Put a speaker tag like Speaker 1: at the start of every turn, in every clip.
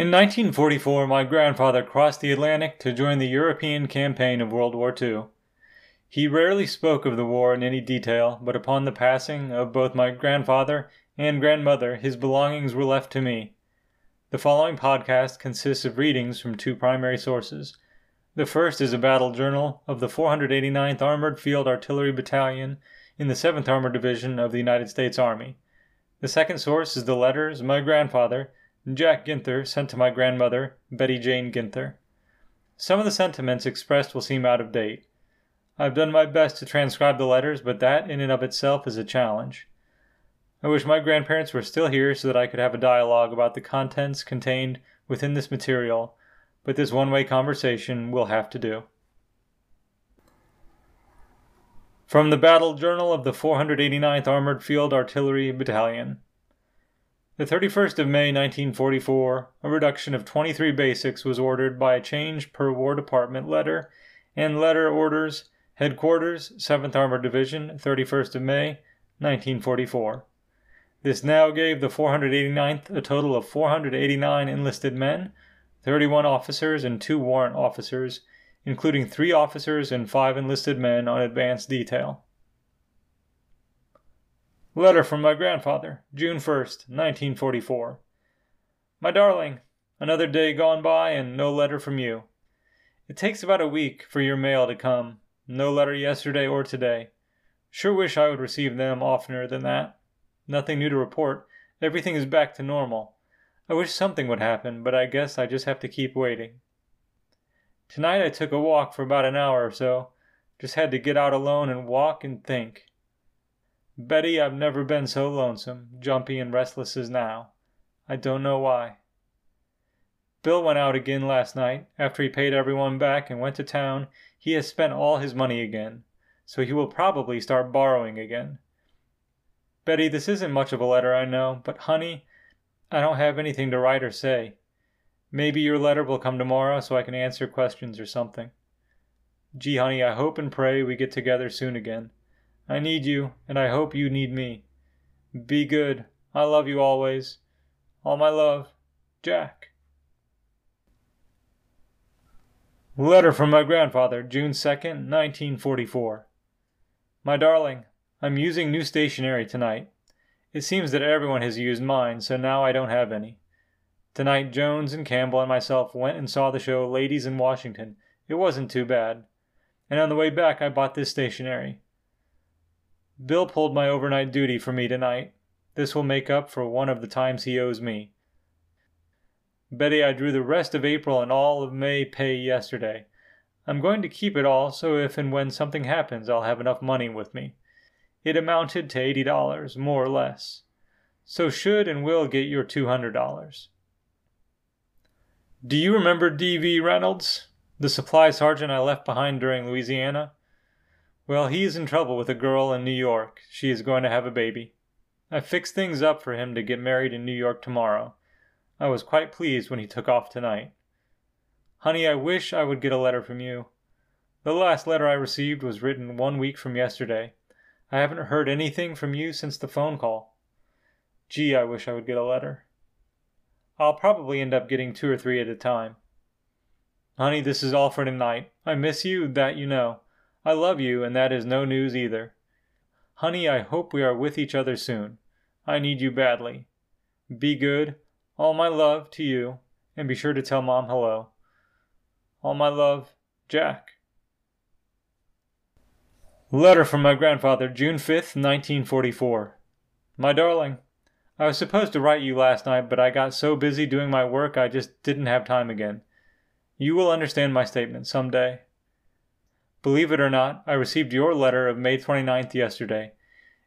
Speaker 1: In 1944, my grandfather crossed the Atlantic to join the European campaign of World War II. He rarely spoke of the war in any detail, but upon the passing of both my grandfather and grandmother, his belongings were left to me. The following podcast consists of readings from two primary sources. The first is a battle journal of the 489th Armored Field Artillery Battalion in the 7th Armored Division of the United States Army. The second source is the letters my grandfather, Jack Ginther, sent to my grandmother, Betty Jane Ginther. Some of the sentiments expressed will seem out of date. I've done my best to transcribe the letters, but that in and of itself is a challenge. I wish my grandparents were still here so that I could have a dialogue about the contents contained within this material, but this one way conversation will have to do. From the Battle Journal of the 489th Armored Field Artillery Battalion. The 31st of May 1944, a reduction of 23 basics was ordered by a change per War Department letter and letter orders, Headquarters, 7th Armored Division, 31st of May, 1944. This now gave the 489th a total of 489 enlisted men, 31 officers, and 2 warrant officers, including 3 officers and 5 enlisted men on advance detail. Letter from my grandfather, June 1st, 1944. My darling, another day gone by and no letter from you. It takes about a week for your mail to come. No letter yesterday or today. Sure wish I would receive them oftener than that. Nothing new to report. Everything is back to normal. I wish something would happen, but I guess I just have to keep waiting. Tonight I took a walk for about an hour or so. Just had to get out alone and walk and think. Betty, I've never been so lonesome, jumpy, and restless as now. I don't know why. Bill went out again last night. After he paid everyone back and went to town, he has spent all his money again, so he will probably start borrowing again. Betty, this isn't much of a letter, I know, but honey, I don't have anything to write or say. Maybe your letter will come tomorrow so I can answer questions or something. Gee, honey, I hope and pray we get together soon again. I need you, and I hope you need me. Be good. I love you always. All my love, Jack. Letter from my grandfather, June 2nd, 1944. My darling, I'm using new stationery tonight. It seems that everyone has used mine, so now I don't have any. Tonight, Jones and Campbell and myself went and saw the show Ladies in Washington. It wasn't too bad. And on the way back, I bought this stationery. Bill pulled my overnight duty for me tonight. This will make up for one of the times he owes me. Betty, I drew the rest of April and all of May pay yesterday. I'm going to keep it all so if and when something happens, I'll have enough money with me. It amounted to $80, more or less. So should and will get your $200. Do you remember D.V. Reynolds, the supply sergeant I left behind during Louisiana? Well, he is in trouble with a girl in New York. She is going to have a baby. I fixed things up for him to get married in New York tomorrow. I was quite pleased when he took off tonight. Honey, I wish I would get a letter from you. The last letter I received was written one week from yesterday. I haven't heard anything from you since the phone call. Gee, I wish I would get a letter. I'll probably end up getting two or three at a time. Honey, this is all for tonight. I miss you, that you know. I love you, and that is no news either. Honey, I hope we are with each other soon. I need you badly. Be good. All my love to you, and be sure to tell Mom hello. All my love, Jack. Letter from my grandfather, June 5th, 1944. My darling, I was supposed to write you last night, but I got so busy doing my work I just didn't have time again. You will understand my statement some day. Believe it or not, I received your letter of May 29th yesterday.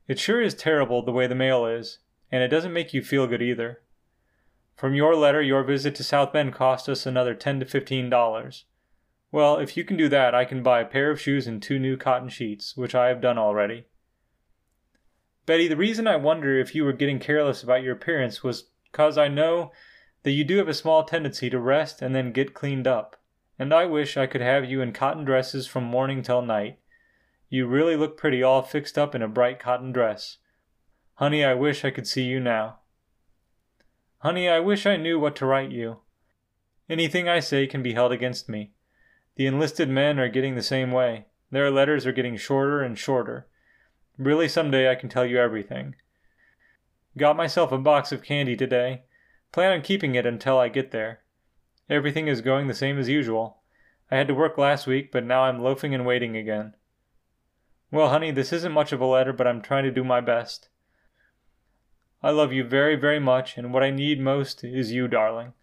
Speaker 1: It sure is terrible the way the mail is, and it doesn't make you feel good either. From your letter, your visit to South Bend cost us another ten to fifteen dollars. Well, if you can do that, I can buy a pair of shoes and two new cotton sheets, which I have done already. Betty, the reason I wonder if you were getting careless about your appearance was because I know that you do have a small tendency to rest and then get cleaned up, and I wish I could have you in cotton dresses from morning till night. You really look pretty all fixed up in a bright cotton dress. Honey, I wish I could see you now. Honey, I wish I knew what to write you. Anything I say can be held against me. The enlisted men are getting the same way. Their letters are getting shorter and shorter. Really, someday I can tell you everything. Got myself a box of candy today. Plan on keeping it until I get there. Everything is going the same as usual. I had to work last week, but now I'm loafing and waiting again. Well, honey, this isn't much of a letter, but I'm trying to do my best. I love you very, very much, and what I need most is you, darling.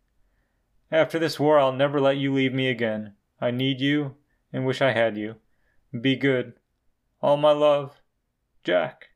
Speaker 1: After this war, I'll never let you leave me again. I need you and wish I had you. Be good. All my love, Jack.